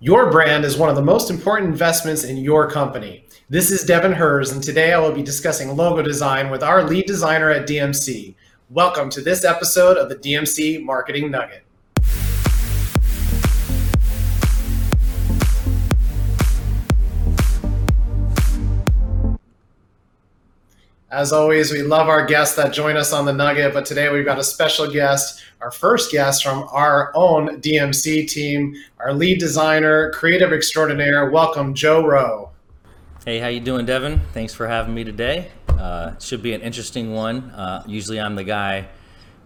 Your brand is one of the most important investments in your company. This is Devin Hers, and today I will be discussing logo design with our lead designer at DMC. Welcome to this episode of the DMC Marketing Nugget. As always, we love our guests that join us on the Nugget, but today we've got a special guest, our first guest from our own DMC team, our lead designer, creative extraordinaire. Welcome, Joe Rowe. Hey, how you doing, Devin? Thanks for having me today. Uh, should be an interesting one. Uh, usually, I'm the guy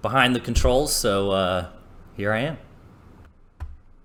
behind the controls, so uh, here I am.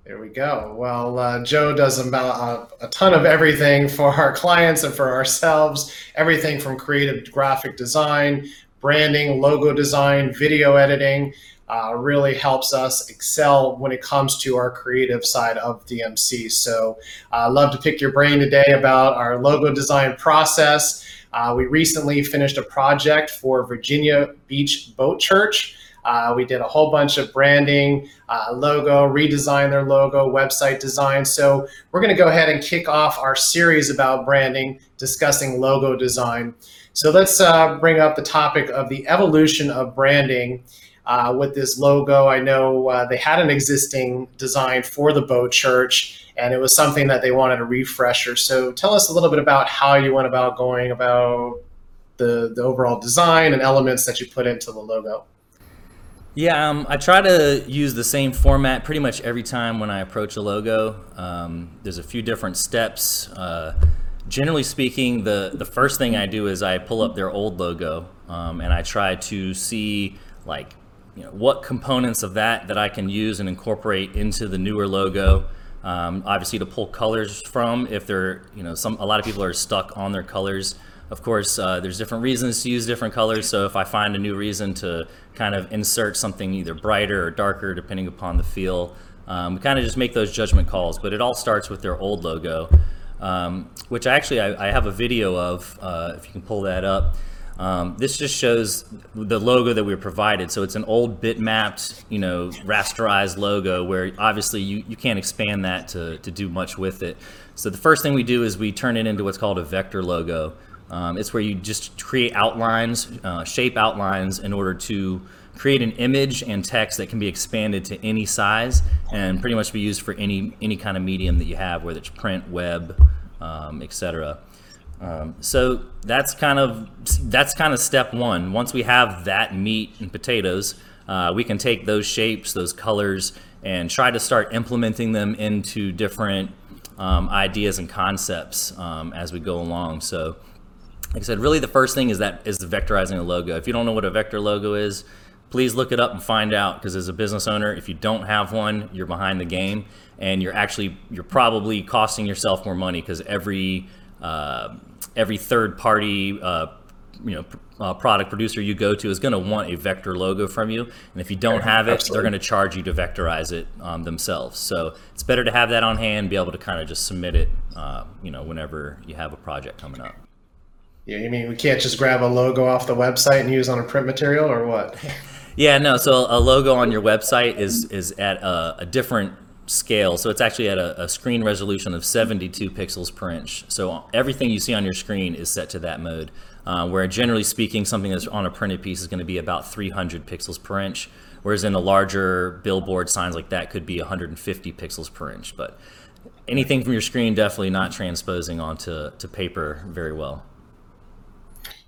There we go. Well, uh, Joe does about a, a, ton of everything for our clients and for ourselves. Everything from creative graphic design, branding, logo design, video editing. Uh, really helps us excel when it comes to our creative side of DMC. So, I'd uh, love to pick your brain today about our logo design process. Uh, we recently finished a project for Virginia Beach Boat Church. Uh, we did a whole bunch of branding, uh, logo, redesign their logo, website design. So we're going to go ahead and kick off our series about branding, discussing logo design. So let's uh, bring up the topic of the evolution of branding. Uh, with this logo, I know uh, they had an existing design for the Boat church, and it was something that they wanted a refresher. So tell us a little bit about how you went about going about the, the overall design and elements that you put into the logo. Yeah, um, I try to use the same format pretty much every time when I approach a logo. Um, there's a few different steps. Uh, generally speaking, the, the first thing I do is I pull up their old logo um, and I try to see like you know, what components of that that I can use and incorporate into the newer logo. Um, obviously, to pull colors from if they're you know some a lot of people are stuck on their colors. Of course, uh, there's different reasons to use different colors. So if I find a new reason to kind of insert something either brighter or darker, depending upon the feel, um, we kind of just make those judgment calls. But it all starts with their old logo, um, which actually I, I, have a video of. Uh, if you can pull that up. Um, this just shows the logo that we were provided. So it's an old bitmapped, you know, rasterized logo where obviously you, you can't expand that to, to do much with it. So the first thing we do is we turn it into what's called a vector logo. Um, it's where you just create outlines, uh, shape outlines in order to create an image and text that can be expanded to any size and pretty much be used for any any kind of medium that you have, whether it's print, web, um, etc. Um, so that's kind of that's kind of step one. Once we have that meat and potatoes, uh, we can take those shapes, those colors, and try to start implementing them into different um, ideas and concepts um, as we go along. So like I said, really the first thing is that is the vectorizing a logo. If you don't know what a vector logo is, please look it up and find out because as a business owner, if you don't have one, you're behind the game and you're actually you're probably costing yourself more money because every uh, every third party uh, you know uh, product producer you go to is going to want a vector logo from you and if you don't have it Absolutely. they're going to charge you to vectorize it um, themselves so it's better to have that on hand be able to kind of just submit it uh, you know whenever you have a project coming up yeah, you mean we can't just grab a logo off the website and use on a print material, or what? yeah, no. So a logo on your website is is at a, a different scale. So it's actually at a, a, screen resolution of 72 pixels per inch. So everything you see on your screen is set to that mode. Uh, where generally speaking, something that's on a printed piece is going to be about 300 pixels per inch, whereas in a larger billboard signs like that could be 150 pixels per inch. But anything from your screen definitely not transposing onto to paper very well.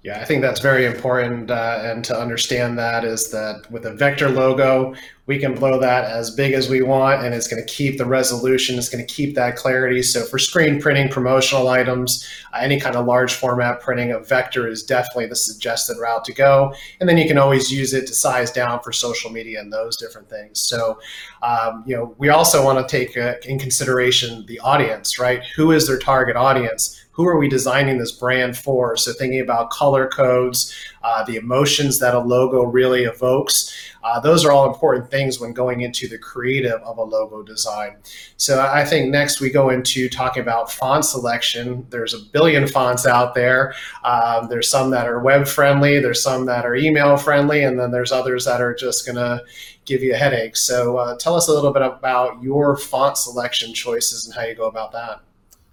Yeah, I think that's very important. Uh, and to understand that is that with a vector logo, we can blow that as big as we want and it's going to keep the resolution, it's going to keep that clarity. So for screen printing, promotional items, uh, any kind of large format printing, a vector is definitely the suggested route to go. And then you can always use it to size down for social media and those different things. So, um, you know, we also want to take uh, in consideration the audience, right? Who is their target audience? who are we designing this brand for? So thinking about color codes, uh, the emotions that a logo really evokes. Uh, those are all important things when going into the creative of a logo design. So I think next we go into talking about font selection. There's a billion fonts out there. Um, there's some that are web friendly. There's some that are email friendly, and then there's others that are just going to give you a headache. So uh, tell us a little bit about your font selection choices and how you go about that.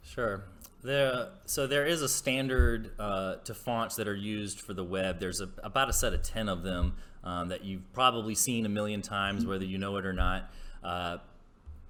Sure. There, so there is a standard uh, to fonts that are used for the web. There's a, about a set of 10 of them um, that you've probably seen a million times, whether you know it or not. Uh,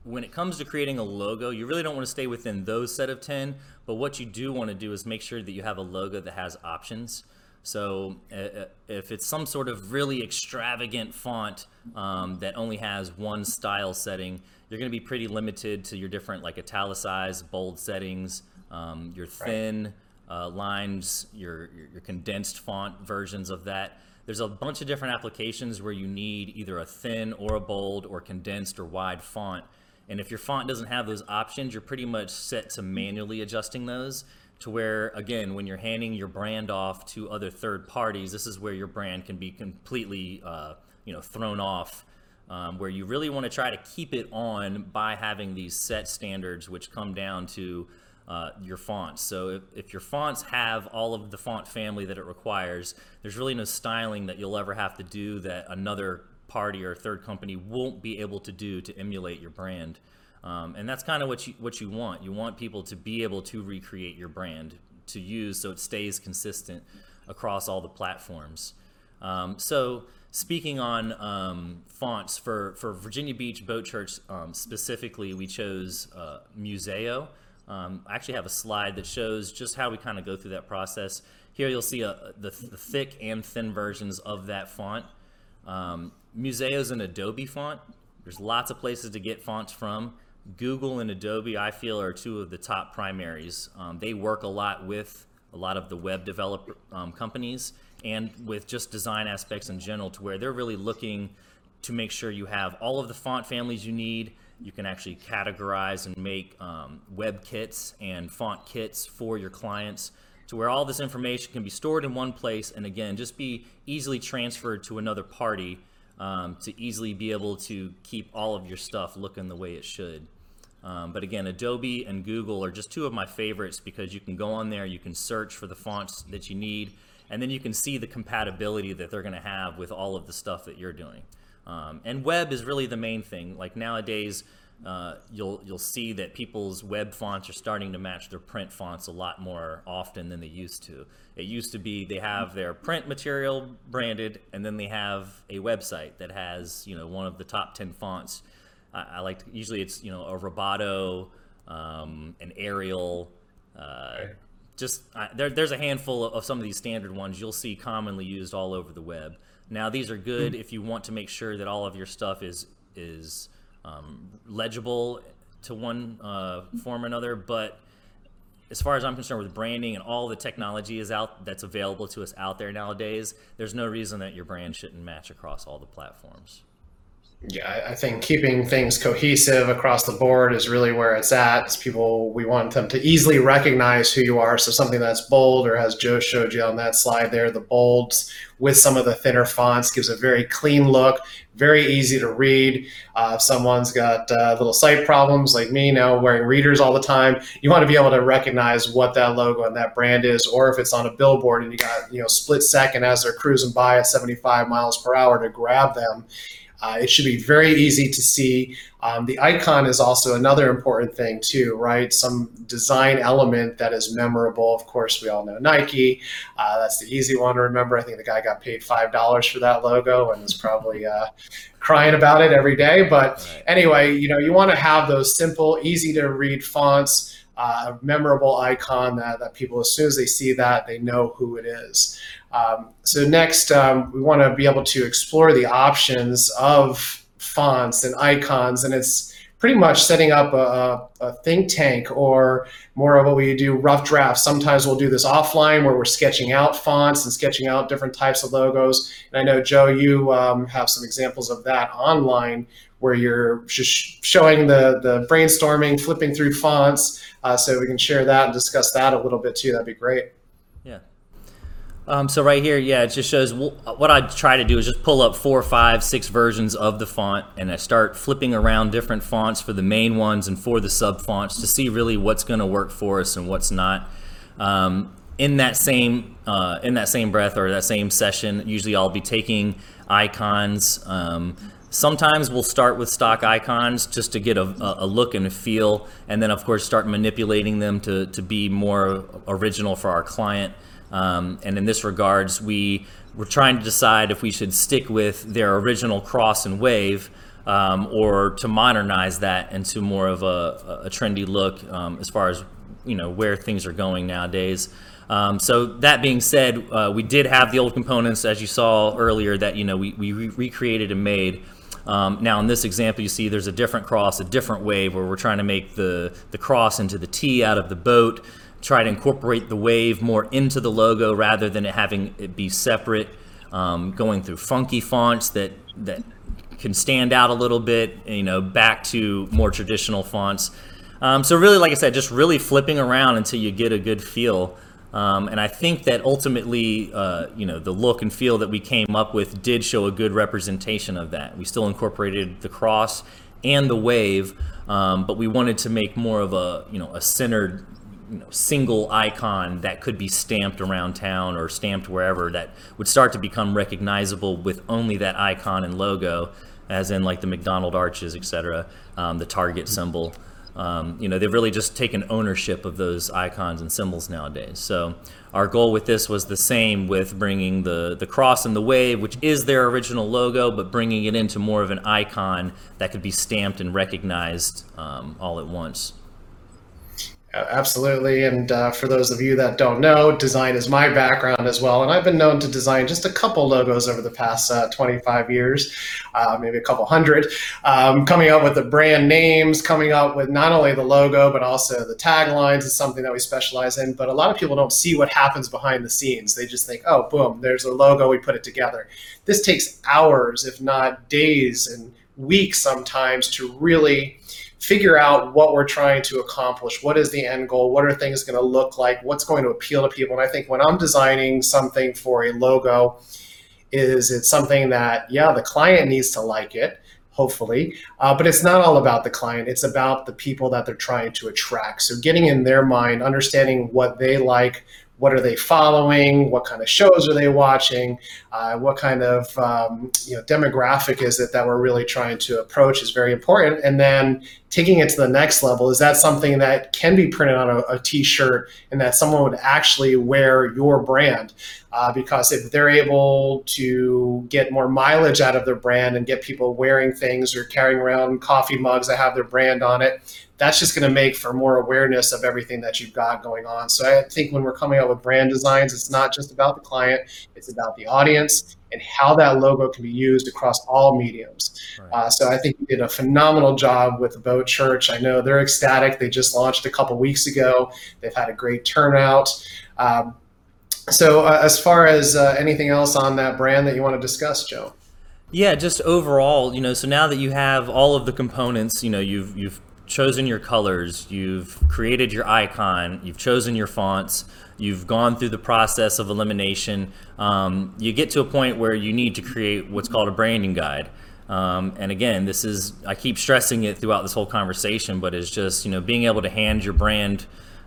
when it comes to creating a logo, you really don't want to stay within those set of 10, but what you do want to do is make sure that you have a logo that has options. So uh, uh, if it's some sort of really extravagant font um, that only has one style setting, you're going to be pretty limited to your different like italicized, bold settings, um, your thin uh, lines, your, your condensed font versions of that. There's a bunch of different applications where you need either a thin or a bold or condensed or wide font. And if your font doesn't have those options, you're pretty much set to manually adjusting those to where again when you're handing your brand off to other third parties this is where your brand can be completely uh, you know thrown off um, where you really want to try to keep it on by having these set standards which come down to uh, your fonts so if, if your fonts have all of the font family that it requires there's really no styling that you'll ever have to do that another party or third company won't be able to do to emulate your brand um, and that's kind of what you what you want. You want people to be able to recreate your brand to use so it stays consistent across all the platforms. Um, so speaking on um, fonts for for Virginia Beach Boat Church um, specifically, we chose uh, Museo. Um, I actually have a slide that shows just how we kind of go through that process. Here you'll see a, uh, the, the thick and thin versions of that font. Um, Museo is an Adobe font. There's lots of places to get fonts from. Google and Adobe, I feel, are two of the top primaries. Um, they work a lot with a lot of the web developer um, companies and with just design aspects in general to where they're really looking to make sure you have all of the font families you need. You can actually categorize and make um, web kits and font kits for your clients to where all this information can be stored in one place and again, just be easily transferred to another party um, to easily be able to keep all of your stuff looking the way it should. Um, but again, Adobe and Google are just two of my favorites because you can go on there, you can search for the fonts that you need, and then you can see the compatibility that they're going to have with all of the stuff that you're doing. Um, and web is really the main thing. Like nowadays, uh, you'll you'll see that people's web fonts are starting to match their print fonts a lot more often than they used to. It used to be they have their print material branded, and then they have a website that has you know one of the top ten fonts I, I like to, usually it's you know a Roboto, um, an Arial. Uh. Just there, there's a handful of, of, some of these standard ones you'll see commonly used all over the web. Now these are good mm. if you want to make sure that all of your stuff is is um, legible to one uh, form or another, but as far as I'm concerned with branding and all the technology is out that's available to us out there nowadays, there's no reason that your brand shouldn't match across all the platforms yeah, I think keeping things cohesive across the board is really where it's at. It's people we want them to easily recognize who you are. So something that's bold, or as Joe showed you on that slide there, the bolds with some of the thinner fonts gives a very clean look, very easy to read. Uh, if someone's got uh, little sight problems like me now, wearing readers all the time, you want to be able to recognize what that logo and that brand is. Or if it's on a billboard and you got you know split second as they're cruising by at 75 miles per hour to grab them uh, it should be very easy to see. Um, the icon is also another important thing too, right? Some design element that is memorable. Of course, we all know Nike. Uh, that's the easy one to remember. I think the guy got paid five dollars for that logo and is probably uh, crying about it every day. But anyway, you know, you want to have those simple, easy to read fonts. Uh, a memorable icon that, that people, as soon as they see that, they know who it is. Um, so next, um, we want to be able to explore the options of fonts and icons, and it's pretty much setting up a, a, think tank or more of what we do rough drafts. Sometimes we'll do this offline where we're sketching out fonts and sketching out different types of logos. And I know, Joe, you um, have some examples of that online where you're just showing the, the brainstorming, flipping through fonts. Uh, so we can share that and discuss that a little bit too. That'd be great. Um, so right here, yeah, it just shows what I try to do is just pull up four, five, six versions of the font, and I start flipping around different fonts for the main ones and for the sub fonts to see really what's going to work for us and what's not. Um, in that same uh, in that same breath or that same session, usually I'll be taking icons. Um, Sometimes we'll start with stock icons just to get a, a look and a feel, and then of course start manipulating them to, to be more original for our client. Um, and in this regards, we were trying to decide if we should stick with their original cross and wave um, or to modernize that into more of a, a trendy look um, as far as you know where things are going nowadays. Um, so that being said, uh, we did have the old components as you saw earlier that you know we, we re- recreated and made. Um, now in this example, you see there's a different cross, a different wave where we're trying to make the the cross into the T out of the boat try to incorporate the wave more into the logo rather than it having it be separate. Um, going through funky fonts that that can stand out a little bit, you know, back to more traditional fonts. Um, so really, like I said, just really flipping around until you get a good feel. Um, and I think that ultimately, uh, you know, the look and feel that we came up with did show a good representation of that. We still incorporated the cross and the wave, um, but we wanted to make more of a, you know, a centered you know, single icon that could be stamped around town or stamped wherever that would start to become recognizable with only that icon and logo, as in like the McDonald arches, etc., um, the Target symbol. Um, you know, they've really just taken ownership of those icons and symbols nowadays. So our goal with this was the same with bringing the, the cross and the wave, which is their original logo, but bringing it into more of an icon that could be stamped and recognized um, all at once. Absolutely. And uh, for those of you that don't know, design is my background as well. And I've been known to design just a couple logos over the past uh, 25 years, uh, maybe a couple hundred, um, coming up with the brand names, coming up with not only the logo, but also the taglines is something that we specialize in. But a lot of people don't see what happens behind the scenes. They just think, oh, boom, there's a logo, we put it together. This takes hours, if not days and weeks sometimes to really figure out what we're trying to accomplish. What is the end goal? What are things going to look like? What's going to appeal to people? And I think when I'm designing something for a logo, is it's something that yeah the client needs to like it hopefully uh, but it's not all about the client it's about the people that they're trying to attract so getting in their mind understanding what they like what are they following? What kind of shows are they watching? Uh, what kind of um, you know demographic is it that we're really trying to approach is very important. And then taking it to the next level is that something that can be printed on a a t-shirt and that someone would actually wear your brand? Uh, because if they're able to get more mileage out of their brand and get people wearing things or carrying around coffee mugs that have their brand on it that's just going to make for more awareness of everything that you've got going on. So I think when we're coming out with brand designs, it's not just about the client, it's about the audience and how that logo can be used across all mediums. Right. Uh, so I think you did a phenomenal job with the Boat Church. I know they're ecstatic. They just launched a couple weeks ago. They've had a great turnout. Um, so uh, as far as uh, anything else on that brand that you want to discuss, Joe? Yeah, just overall, you know, so now that you have all of the components, you know, you've you've chosen your colors, you've created your icon, you've chosen your fonts, you've gone through the process of elimination, um, you get to a point where you need to create what's called a branding guide. Um, and again, this is, I keep stressing it throughout this whole conversation, but it's just, you know, being able to hand your brand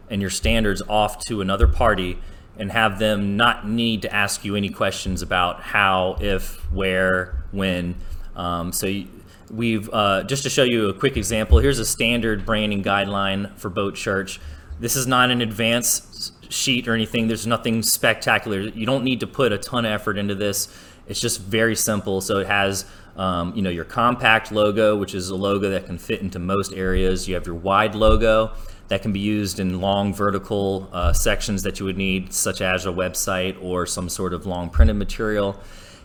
and your standards off to another party and have them not need to ask you any questions about how, if, where, when. Um, so you, We've uh, just to show you a quick example. Here's a standard branding guideline for Boat Church. This is not an advanced sheet or anything. There's nothing spectacular. You don't need to put a ton of effort into this. It's just very simple. So it has, um, you know, your compact logo, which is a logo that can fit into most areas. You have your wide logo that can be used in long vertical uh, sections that you would need, such as a website or some sort of long printed material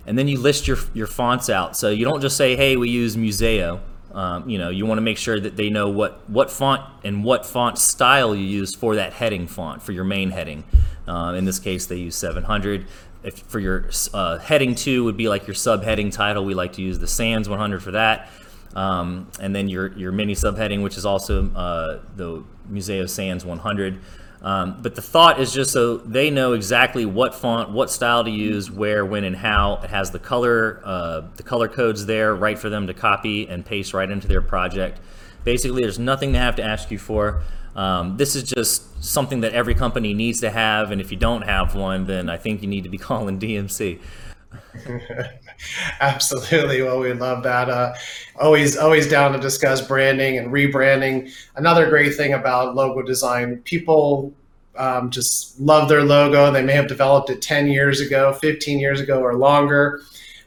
and then you list your your fonts out. So you don't just say, "Hey, we use Museo." Um, you know, you want to make sure that they know what what font and what font style you use for that heading font for your main heading. Uh, in this case, they use 700. If for your uh, heading two would be like your subheading title, we like to use the Sans 100 for that. Um, and then your your mini subheading, which is also uh, the Museo Sans 100. Um, but the thought is just so they know exactly what font, what style to use, where, when, and how. It has the color, uh, the color codes there, right for them to copy and paste right into their project. Basically, there's nothing to have to ask you for. Um, this is just something that every company needs to have, and if you don't have one, then I think you need to be calling DMC. Absolutely. Well, we love that. Uh, always, always down to discuss branding and rebranding. Another great thing about logo design, people um, just love their logo. They may have developed it 10 years ago, 15 years ago, or longer.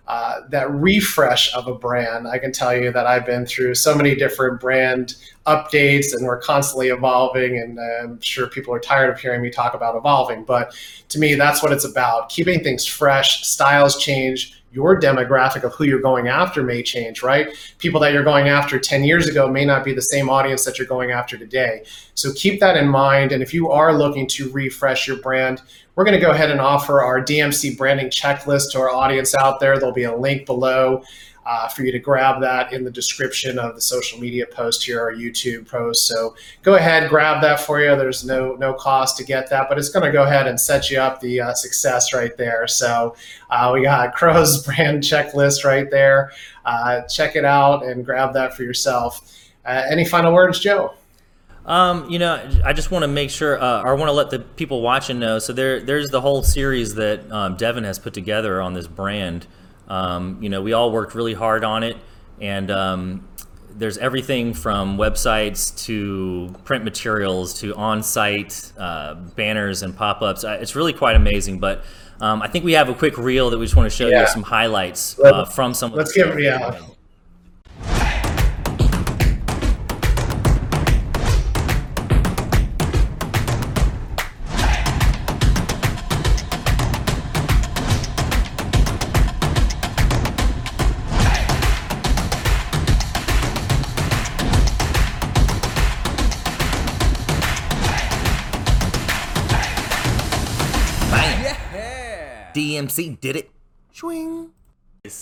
Uh, that refresh of a brand, I can tell you that I've been through so many different brand updates and we're constantly evolving. And I'm sure people are tired of hearing me talk about evolving. But to me, that's what it's about keeping things fresh, styles change, your demographic of who you're going after may change, right? People that you're going after 10 years ago may not be the same audience that you're going after today. So keep that in mind. And if you are looking to refresh your brand, we're going to go ahead and offer our DMC branding checklist to our audience out there. There'll be a link below uh, for you to grab that in the description of the social media post here or YouTube post. So go ahead, grab that for you. There's no no cost to get that, but it's going to go ahead and set you up the uh, success right there. So uh, we got Crow's brand checklist right there. Uh, check it out and grab that for yourself. Uh, any final words, Joe? Um, you know, I just want to make sure, uh, or I want to let the people watching know. So there, there's the whole series that um, Devin has put together on this brand. Um, you know, we all worked really hard on it, and um, there's everything from websites to print materials to on-site uh, banners and pop-ups. Uh, it's really quite amazing. But um, I think we have a quick reel that we just want to show yeah. you some highlights uh, from some. Let's give yeah. DMC did it. Swing.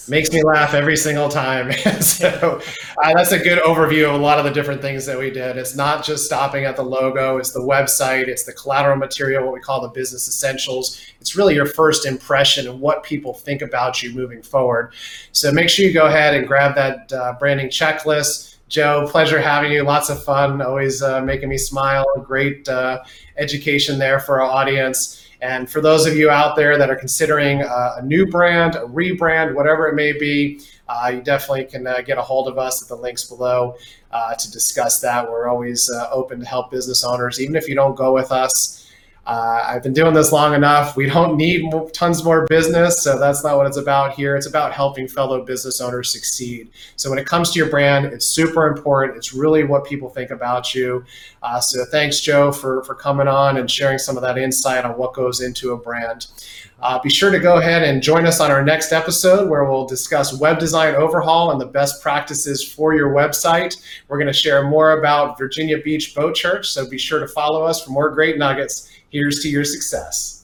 Makes me laugh every single time. so uh, that's a good overview of a lot of the different things that we did. It's not just stopping at the logo, it's the website, it's the collateral material, what we call the business essentials. It's really your first impression and what people think about you moving forward. So make sure you go ahead and grab that uh, branding checklist. Joe, pleasure having you. Lots of fun, always uh, making me smile. Great uh, education there for our audience. And for those of you out there that are considering uh, a new brand, a rebrand, whatever it may be, uh, you definitely can uh, get a hold of us at the links below uh, to discuss that. We're always uh, open to help business owners, even if you don't go with us. Uh, I've been doing this long enough. We don't need tons more business, so that's not what it's about here. It's about helping fellow business owners succeed. So when it comes to your brand, it's super important. It's really what people think about you. Uh, so thanks, Joe, for for coming on and sharing some of that insight on what goes into a brand. Uh, be sure to go ahead and join us on our next episode where we'll discuss web design overhaul and the best practices for your website. We're going to share more about Virginia Beach Boat Church, so be sure to follow us for more great nuggets. Here's to your success.